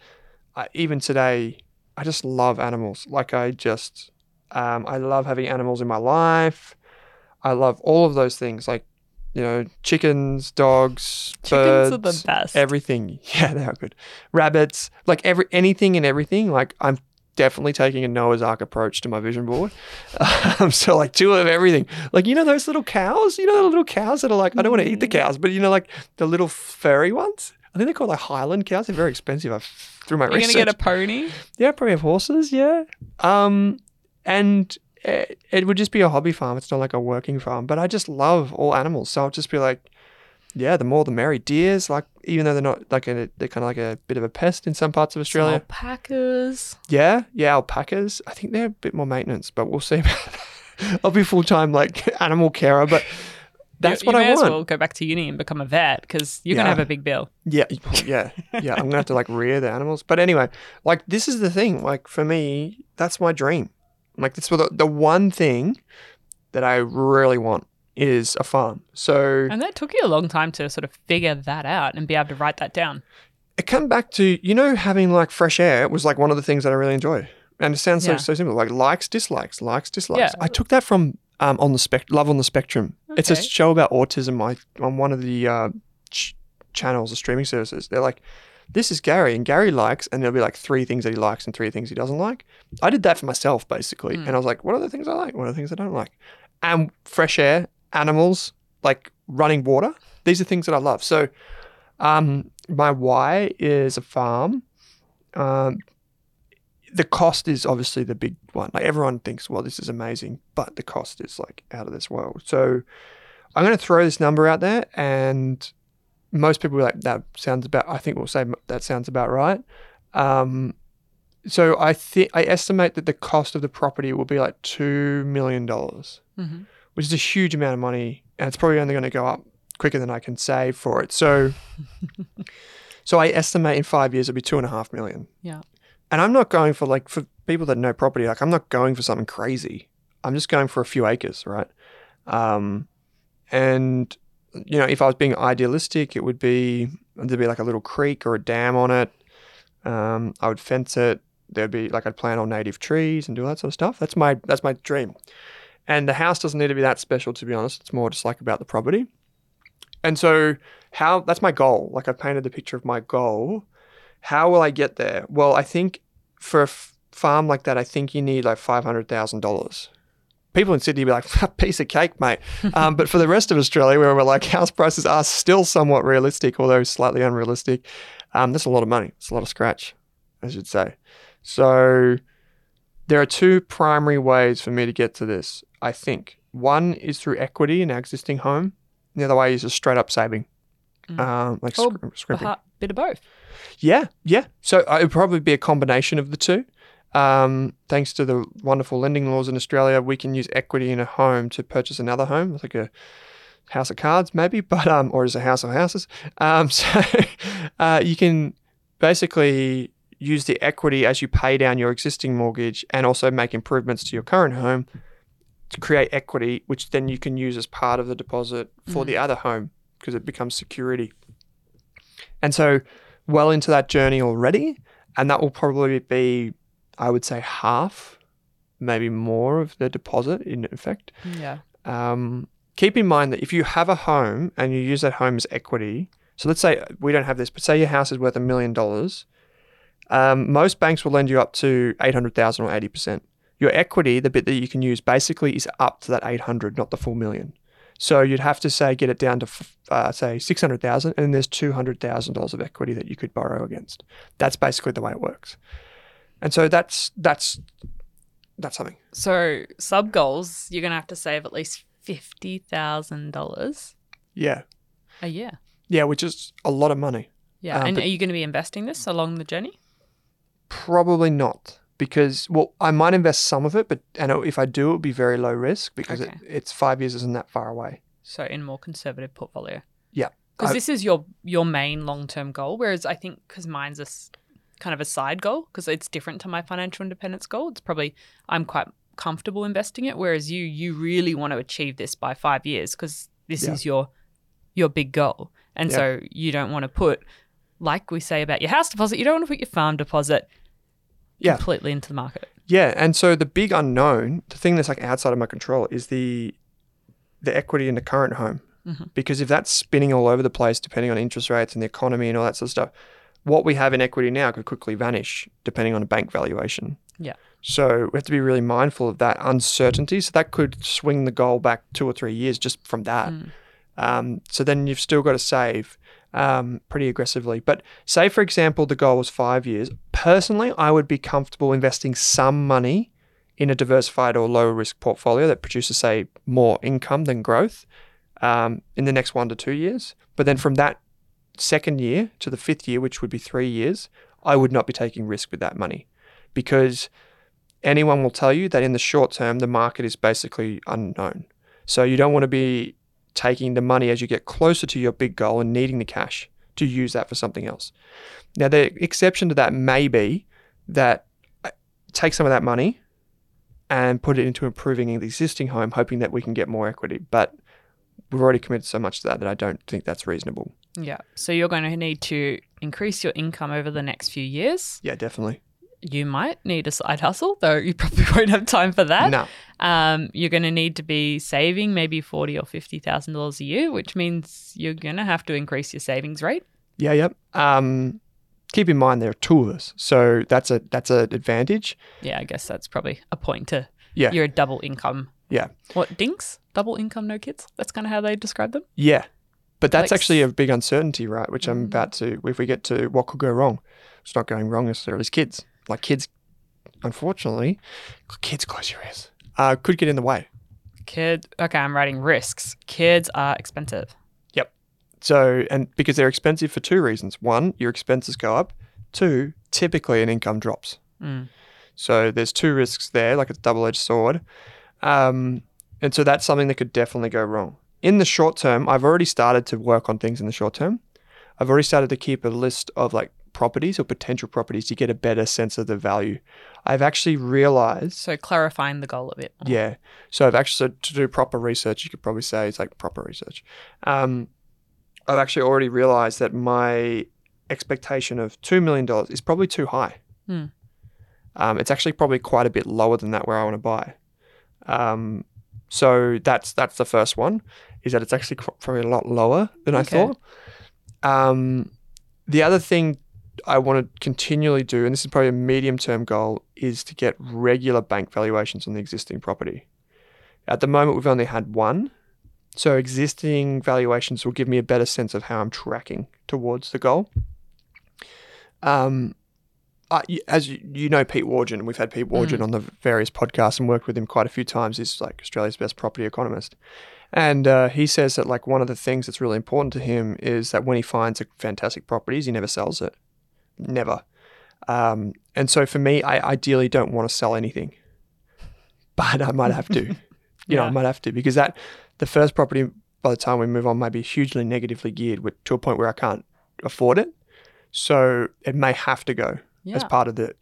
I, even today I just love animals. Like I just, um, I love having animals in my life. I love all of those things like, you know, chickens, dogs, Chickens birds, are the best. everything. *laughs* Yeah, they are good. Rabbits, like every anything and everything. Like I'm definitely taking a Noah's Ark approach to my vision board. *laughs* Um, so like two of everything. Like you know those little cows. You know the little cows that are like I don't want to eat the cows, but you know like the little furry ones. I think they're called like Highland cows. They're very expensive. I through my You're gonna get a pony? Yeah, probably have horses. Yeah. Um, and it, it would just be a hobby farm. It's not like a working farm. But I just love all animals, so I'll just be like, yeah, the more the merry. Deers, like even though they're not like a, they're kind of like a bit of a pest in some parts of Australia. alpacas. Yeah, yeah, alpacas. I think they're a bit more maintenance, but we'll see. *laughs* I'll be full time like *laughs* animal carer, but that's you, what you I may want. as well go back to uni and become a vet because you're gonna have a big bill. Yeah, yeah, yeah. I'm gonna have to like *laughs* rear the animals. But anyway, like this is the thing. Like for me, that's my dream. Like this the, the one thing that I really want is a farm. So And that took you a long time to sort of figure that out and be able to write that down. it come back to you know having like fresh air was like one of the things that I really enjoy. And it sounds so Yeah. so simple. Like likes, dislikes, likes, dislikes. Yeah. I took that from um, on the spec Love on the Spectrum. It's a show about autism. I on one of the uh, ch- channels, the streaming services. They're like, this is Gary, and Gary likes, and there'll be like three things that he likes and three things he doesn't like. I did that for myself basically, Mm. and I was like, what are the things I like? What are the things I don't like? And fresh air, animals, like running water. These are things that I love. So, um, my why is a farm. Um, the cost is obviously the big one. Like everyone thinks, well, this is amazing, but the cost is like out of this world. So I'm going to throw this number out there, and most people be like, that sounds about. I think we'll say that sounds about right. Um, so I think I estimate that the cost of the property will be like two million dollars, Mm-hmm. which is a huge amount of money, and it's probably only going to go up quicker than I can save for it. So, *laughs* so I estimate in five years it'll be two and a half million. Yeah. And I'm not going for like for people that know property, like I'm not going for something crazy. I'm just going for a few acres, right? Um, and you know, if I was being idealistic, it would be there'd be like a little creek or a dam on it. Um, I would fence it. There'd be like I'd plant all native trees and do all that sort of stuff. That's my that's my dream. And the house doesn't need to be that special, to be honest. It's more just like about the property. And so, how that's my goal. Like I painted the picture of my goal. How will I get there? Well, I think for a f- farm like that, I think you need like five hundred thousand dollars. People in Sydney be like, *laughs* piece of cake, mate. Um, but for the rest of Australia, where we're like house prices are still somewhat realistic, although slightly unrealistic, um, that's a lot of money. It's a lot of scratch, I should say. So there are two primary ways for me to get to this. I think one is through equity in our existing home. The other way is just straight up saving, Mm. um, like Or scri- scrimping. A bit of both. Yeah, yeah. So uh, it would probably be a combination of the two. Um, thanks to the wonderful lending laws in Australia, we can use equity in a home to purchase another home, like a house of cards, maybe, *laughs* but um, or as a house of houses. Um, *laughs* so uh, you can basically use the equity as you pay down your existing mortgage and also make improvements to your current home to create equity, which then you can use as part of the deposit for Mm. the other home because it becomes security. And so, well into that journey already, and that will probably be, I would say, half, maybe more of the deposit in effect. Yeah. Um, keep in mind that if you have a home and you use that home as equity, so let's say we don't have this, but say your house is worth a million dollars, um, most banks will lend you up to eight hundred thousand or eighty percent. Your equity, the bit that you can use, basically is up to that eight hundred, not the full million. So you'd have to say get it down to uh, say six hundred thousand, and there's two hundred thousand dollars of equity that you could borrow against. That's basically the way it works. And so that's that's that's something. So sub goals, you're gonna have to save at least fifty thousand dollars Yeah, a year. yeah, which is a lot of money. Yeah. Um, and are you going to be investing this along the journey? Probably not because well, I might invest some of it, but and if I do, it would be very low risk because Okay. it, it's five years isn't that far away. So in more conservative portfolio. Yeah. Because this is your your main long term goal, whereas I think because mine's a kind of a side goal because it's different to my financial independence goal. It's probably I'm quite comfortable investing it, whereas you you really want to achieve this by five years because this Yeah. is your your big goal, and Yeah. so you don't want to put like we say about your house deposit, you don't want to put your farm deposit Yeah. completely into the market. Yeah, and so the big unknown, the thing that's like outside of my control, is the the equity in the current home. Mhm. Because if that's spinning all over the place, depending on interest rates and the economy and all that sort of stuff, what we have in equity now could quickly vanish depending on a bank valuation. Yeah. So we have to be really mindful of that uncertainty. So that could swing the goal back two or three years just from that. Mm. Um, so then you've still got to save um, pretty aggressively. But say, for example, the goal was five years. Personally, I would be comfortable investing some money in a diversified or low risk portfolio that produces, say, more income than growth um, in the next one to two years. But then from that second year to the fifth year, which would be three years, I would not be taking risk with that money because anyone will tell you that in the short term, the market is basically unknown. So you don't want to be taking the money as you get closer to your big goal and needing the cash to use that for something else. Now, the exception to that may be that take some of that money and put it into improving the existing home, hoping that we can get more equity. But we've already committed so much to that that I don't think that's reasonable. Yeah. So you're going to need to increase your income over the next few years. Yeah, definitely. You might need a side hustle, though you *laughs* probably won't have time for that. No. Um, you're going to need to be saving maybe forty or fifty thousand dollars a year, which means you're going to have to increase your savings rate. Yeah, yep. Um, keep in mind there are two of us, so that's a that's an advantage. Yeah, I guess that's probably a point to. Yeah. You're a double income. Yeah. What dinks? Double income, no kids. That's kind of how they describe them. Yeah. But that's Like actually a big uncertainty, right? Which I'm Mm. about to, if we get to what could go wrong, it's not going wrong necessarily. It's kids. Like kids, unfortunately, kids, close your ears, uh, could get in the way. Kid. Okay, I'm writing risks. Kids are expensive. Yep. So, and because they're expensive for two reasons. One, your expenses go up. Two, typically an income drops. Mm. So there's two risks there, like it's a double edged sword. Um, and so that's something that could definitely go wrong. In the short term, I've already started to work on things in the short term. I've already started to keep a list of like properties or potential properties to get a better sense of the value. I've actually realized, So clarifying the goal a bit. more. yeah. So I've actually, so to do proper research, you could probably say it's like proper research. Um, I've actually already realized that my expectation of $2 million is probably too high. Hmm. Um, it's actually probably quite a bit lower than that where I want to buy. Um, so that's that's the first one, is that it's actually probably a lot lower than I thought. Um, the other thing I want to continually do, and this is probably a medium term goal, is to get regular bank valuations on the existing property. At the moment, we've only had one. So existing valuations will give me a better sense of how I'm tracking towards the goal. Um, I, as you, you know, Pete Wargent, we've had Pete Wargent on the various podcasts and worked with him quite a few times. He's like Australia's best property economist. And uh, he says that like one of the things that's really important to him is that when he finds a fantastic properties, he never sells it, never. Um, and so for me, I ideally don't want to sell anything, *laughs* but I might have to. You know, I might have to because that the first property by the time we move on might be hugely negatively geared to a point where I can't afford it. So it may have to go as part of the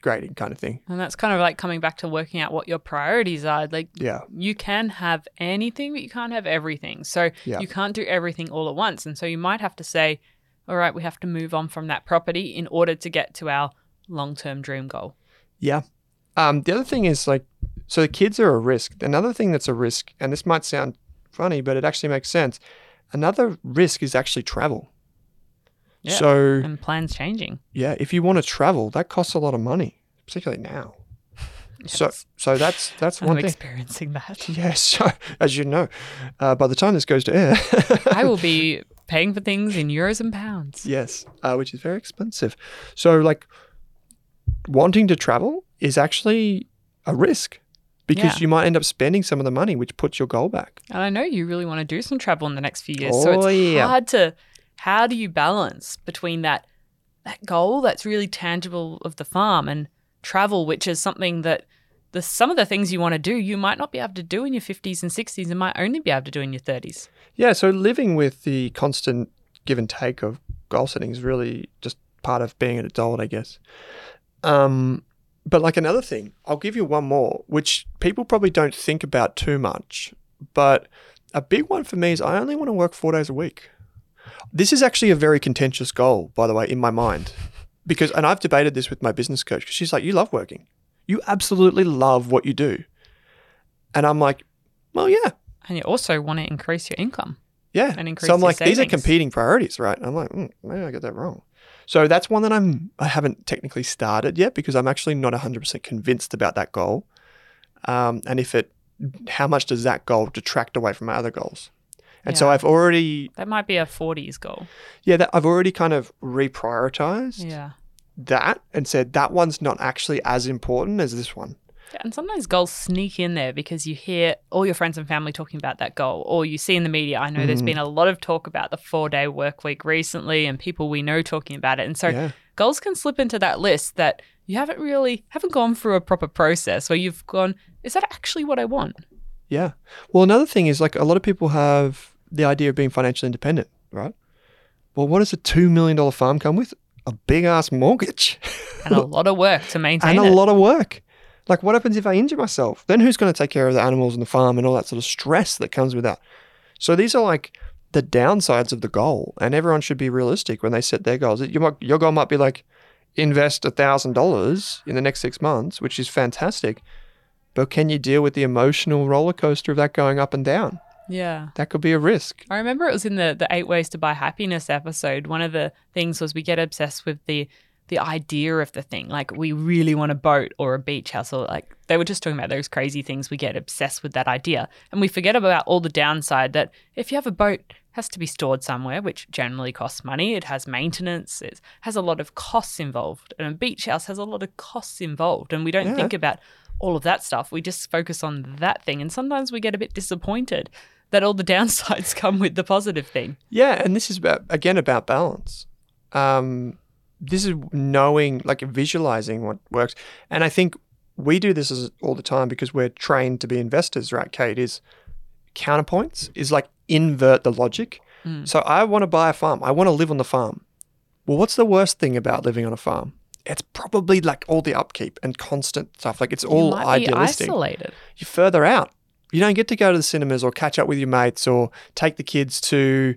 upgrading kind of thing. And that's kind of like coming back to working out what your priorities are. Like Yeah. you can have anything, but you can't have everything. So Yeah. you can't do everything all at once. And so you might have to say, all right, we have to move on from that property in order to get to our long term dream goal. Yeah. Um, the other thing is like, so the kids are a risk. Another thing that's a risk, and this might sound funny, but it actually makes sense. Another risk is actually travel. Yeah. So And plans changing. yeah, if you want to travel, that costs a lot of money, particularly now. So Yes. so that's that's I'm one thing. experiencing that. *laughs* Yes, so, as you know, uh, by the time this goes to air, *laughs* I will be paying for things in euros and pounds. Yes, uh, which is very expensive. So, like, wanting to travel is actually a risk because Yeah. you might end up spending some of the money, which puts your goal back. And I know you really want to do some travel in the next few years. so Oh, it's yeah. hard to how do you balance between that that goal that's really tangible of the farm and travel, which is something that the some of the things you want to do, you might not be able to do in your fifties and sixties and might only be able to do in your thirties. Yeah, so living with the constant give and take of goal setting is really just part of being an adult, I guess. Um, but like another thing, I'll give you one more, which people probably don't think about too much, but a big one for me is I only want to work four days a week. This is actually a very contentious goal, by the way, in my mind, because and I've debated this with my business coach because she's like, "You love working, you absolutely love what you do," and I'm like, "Well, yeah, And you also want to increase your income. yeah. and increase so I'm like, these are competing priorities, right? I'm like, mm, maybe I got that wrong. So that's one that I'm I haven't technically started yet because I'm actually not 100% convinced about that goal. Um, and if it, how much does that goal detract away from my other goals? And so I've already, That might be a forties goal. yeah, that I've already kind of reprioritized Yeah. that and said that one's not actually as important as this one. And sometimes goals sneak in there because you hear all your friends and family talking about that goal, or you see in the media. I know there's mm-hmm. been a lot of talk about the four day work week recently, and people we know talking about it. And so Yeah. goals can slip into that list that you haven't really haven't gone through a proper process where you've gone, is that actually what I want? Yeah. Well, another thing is like a lot of people have the idea of being financially independent, right? Well, what does a $2 million farm come with? A big ass mortgage *laughs* And a lot of work to maintain and a it. lot of work. Like, what happens if I injure myself? Then who's going to take care of the animals and the farm and all that sort of stress that comes with that? So these are like the downsides of the goal, and everyone should be realistic when they set their goals. You might, your goal might be like invest a thousand dollars in the next six months, which is fantastic. But can you deal with the emotional roller coaster of that going up and down? Yeah. That could be a risk. I remember it was in the the eight ways to buy happiness episode. One of the things was we get obsessed with the the idea of the thing. Like we really want a boat or a beach house or like they were just talking about those crazy things. We get obsessed with that idea. And we forget about all the downside that if you have a boat has to be stored somewhere, which generally costs money. It has maintenance, it has a lot of costs involved. And a beach house has a lot of costs involved. And we don't Yeah. think about all of that stuff. We just focus on that thing. And sometimes we get a bit disappointed that all the downsides *laughs* come with the positive thing. Yeah, and this is about again about balance. Um, this is knowing, like visualizing what works, and I think we do this as, all the time because we're trained to be investors, right? Kate is counterpoints is like invert the logic. Mm. So I want to buy a farm. I want to live on the farm. Well, what's the worst thing about living on a farm? It's probably like all the upkeep and constant stuff. Like it's all you might idealistic Be isolated. you're further out. You don't get to go to the cinemas or catch up with your mates or take the kids to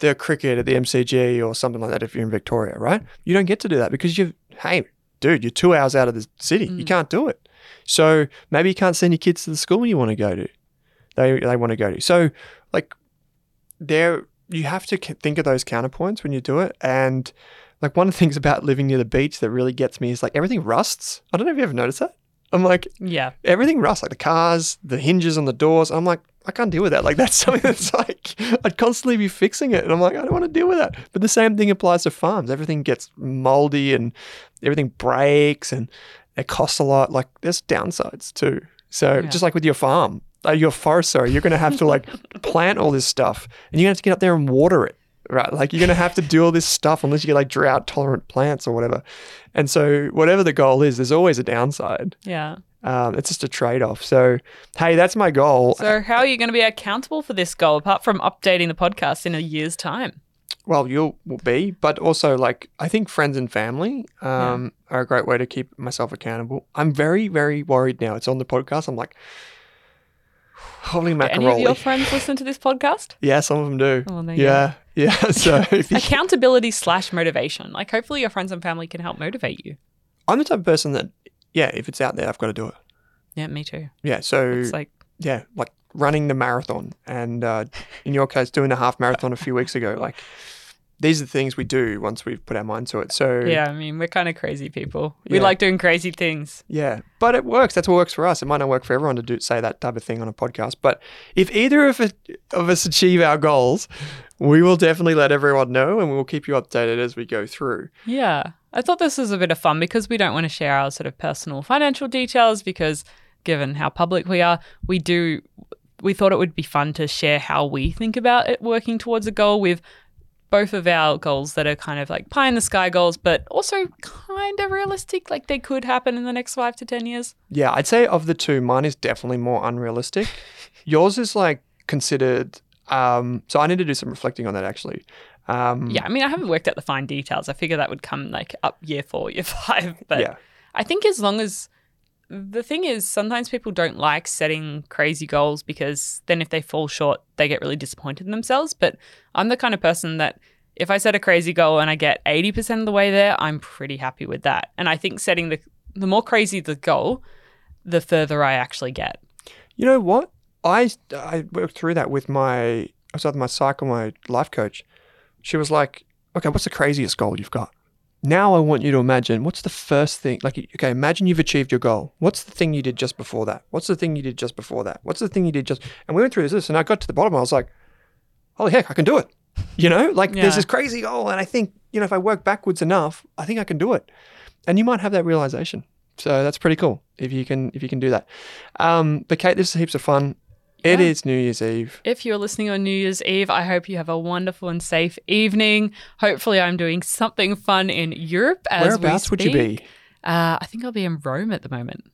the cricket at the MCG or something like that if you're in Victoria, right? You don't get to do that because you've, hey, dude, you're two hours out of the city. You Mm. can't do it. So maybe you can't send your kids to the school you want to go to. They, they want to go to. So, like, there, you have to think of those counterpoints when you do it. And, like, one of the things about living near the beach that really gets me is like everything rusts. I don't know if you ever noticed that. I'm like, Yeah. everything rusts, like the cars, the hinges on the doors. I'm like, I can't deal with that. Like that's *laughs* something that's like I'd constantly be fixing it, and I'm like, I don't want to deal with that. But the same thing applies to farms. Everything gets moldy and everything breaks, and it costs a lot. Like there's downsides too. So Yeah. just like with your farm, uh, your forest, sorry, you're going to have to like *laughs* plant all this stuff, and you're going to have to get up there and water it. Right, like you're gonna have to do all this stuff unless you get like drought tolerant plants or whatever. And so, whatever the goal is, there's always a downside. Yeah. Um, it's just a trade off. So, hey, that's my goal. So how are you going to be accountable for this goal apart from updating the podcast in a year's time? well, you will be, but also like I think friends and family um, are a great way to keep myself accountable. I'm very, very worried now. It's on the podcast. I'm like, *sighs* holy Do any of your friends listen to this podcast? Yeah, some of them do. Oh, yeah, yeah. *laughs* So if you, Accountability slash motivation. Like hopefully your friends and family can help motivate you. I'm the type of person that, yeah, if it's out there, I've got to do it. Yeah, me too. Yeah. So It's like yeah, like running the marathon, and uh, in your case, doing a half marathon a few weeks ago. Like these are the things we do once we've put our mind to it. So yeah, I mean we're kind of crazy people. We Yeah. like doing crazy things. Yeah, but it works. That's what works for us. It might not work for everyone to do say that type of thing on a podcast. But if either of, it, of us achieve our goals, we will definitely let everyone know, and we will keep you updated as we go through. Yeah. I thought this was a bit of fun because we don't want to share our sort of personal financial details because given how public we are, we do we thought it would be fun to share how we think about it working towards a goal with both of our goals that are kind of like pie in the sky goals, but also kind of realistic, like they could happen in the next five to ten years. Yeah, I'd say of the two, mine is definitely more unrealistic. *laughs* Yours is like considered. Um, so I need to do some reflecting on that actually. Um, Yeah, I mean I haven't worked out the fine details. I figure that would come like up year four, year *laughs* five. But yeah, I think as long as the thing is, sometimes people don't like setting crazy goals because then if they fall short, they get really disappointed in themselves. But I'm the kind of person that if I set a crazy goal and I get 80% of the way there, I'm pretty happy with that. And I think setting the the more crazy the goal, the further I actually get. You know what? I I worked through that with my I was with my cycle, my life coach. She was like, "Okay, what's the craziest goal you've got?" Now I want you to imagine what's the first thing. Like, okay, imagine you've achieved your goal. What's the thing you did just before that? What's the thing you did just before that? What's the thing you did just? And we went through this, and I got to the bottom. I was like, "Holy heck, I can do it!" *laughs* You know, like Yeah. there's this crazy goal, and I think you know if I work backwards enough, I think I can do it. And you might have that realization. So that's pretty cool if you can if you can do that. Um, but Kate, this is heaps of fun. It Yeah. is New Year's Eve. If you're listening on New Year's Eve, I hope you have a wonderful and safe evening. Hopefully, I'm doing something fun in Europe as Whereabouts would you be? Uh, I think I'll be in Rome at the moment.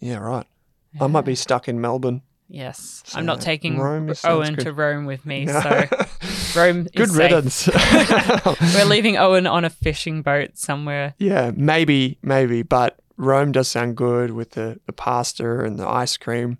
Yeah, right. I might be stuck in Melbourne. Yes, So, I'm not taking Rome Owen good. to Rome with me, so *laughs* Rome Good riddance. *laughs* *laughs* We're leaving Owen on a fishing boat somewhere. yeah, maybe, maybe, but Rome does sound good with the, the pasta and the ice cream.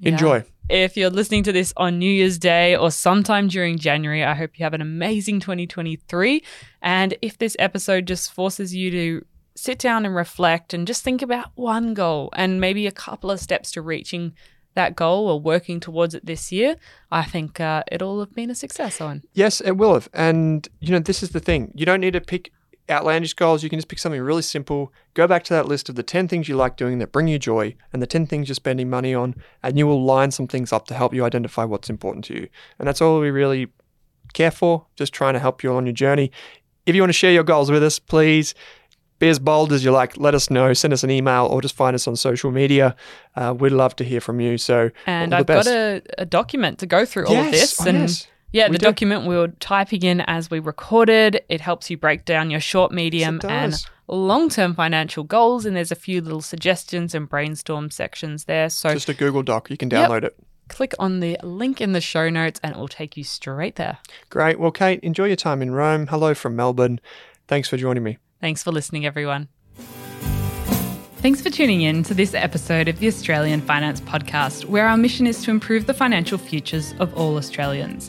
Yeah. Enjoy. If you're listening to this on New Year's Day or sometime during January, I hope you have an amazing 2023. And if this episode just forces you to sit down and reflect and just think about one goal and maybe a couple of steps to reaching that goal or working towards it this year, I think uh, it'll have been a success, Owen. Yes, it will have. And, you know, this is the thing. You don't need to pick outlandish goals. You can just pick something really simple. Go back to that list of the 10 things you like doing that bring you joy and the 10 things you're spending money on, and you will line some things up to help you identify what's important to you. And that's all we really care for, just trying to help you on your journey. If you want to share your goals with us, please be as bold as you like. Let us know. Send us an email or just find us on social media. Uh, we'd love to hear from you. So, And I've got a, a document to go through all of Yes. this. Oh, and yes. Yeah, We the do. document we were typing in as we recorded. It helps you break down your short, medium, it and long term financial goals. And there's a few little suggestions and brainstorm sections there. So Just a Google Doc. You can Yep. download it. click on the link in the show notes and it will take you straight there. Great. Well, Kate, enjoy your time in Rome. Hello from Melbourne. Thanks for joining me. Thanks for listening, everyone. Thanks for tuning in to this episode of the Australian Finance Podcast, where our mission is to improve the financial futures of all Australians.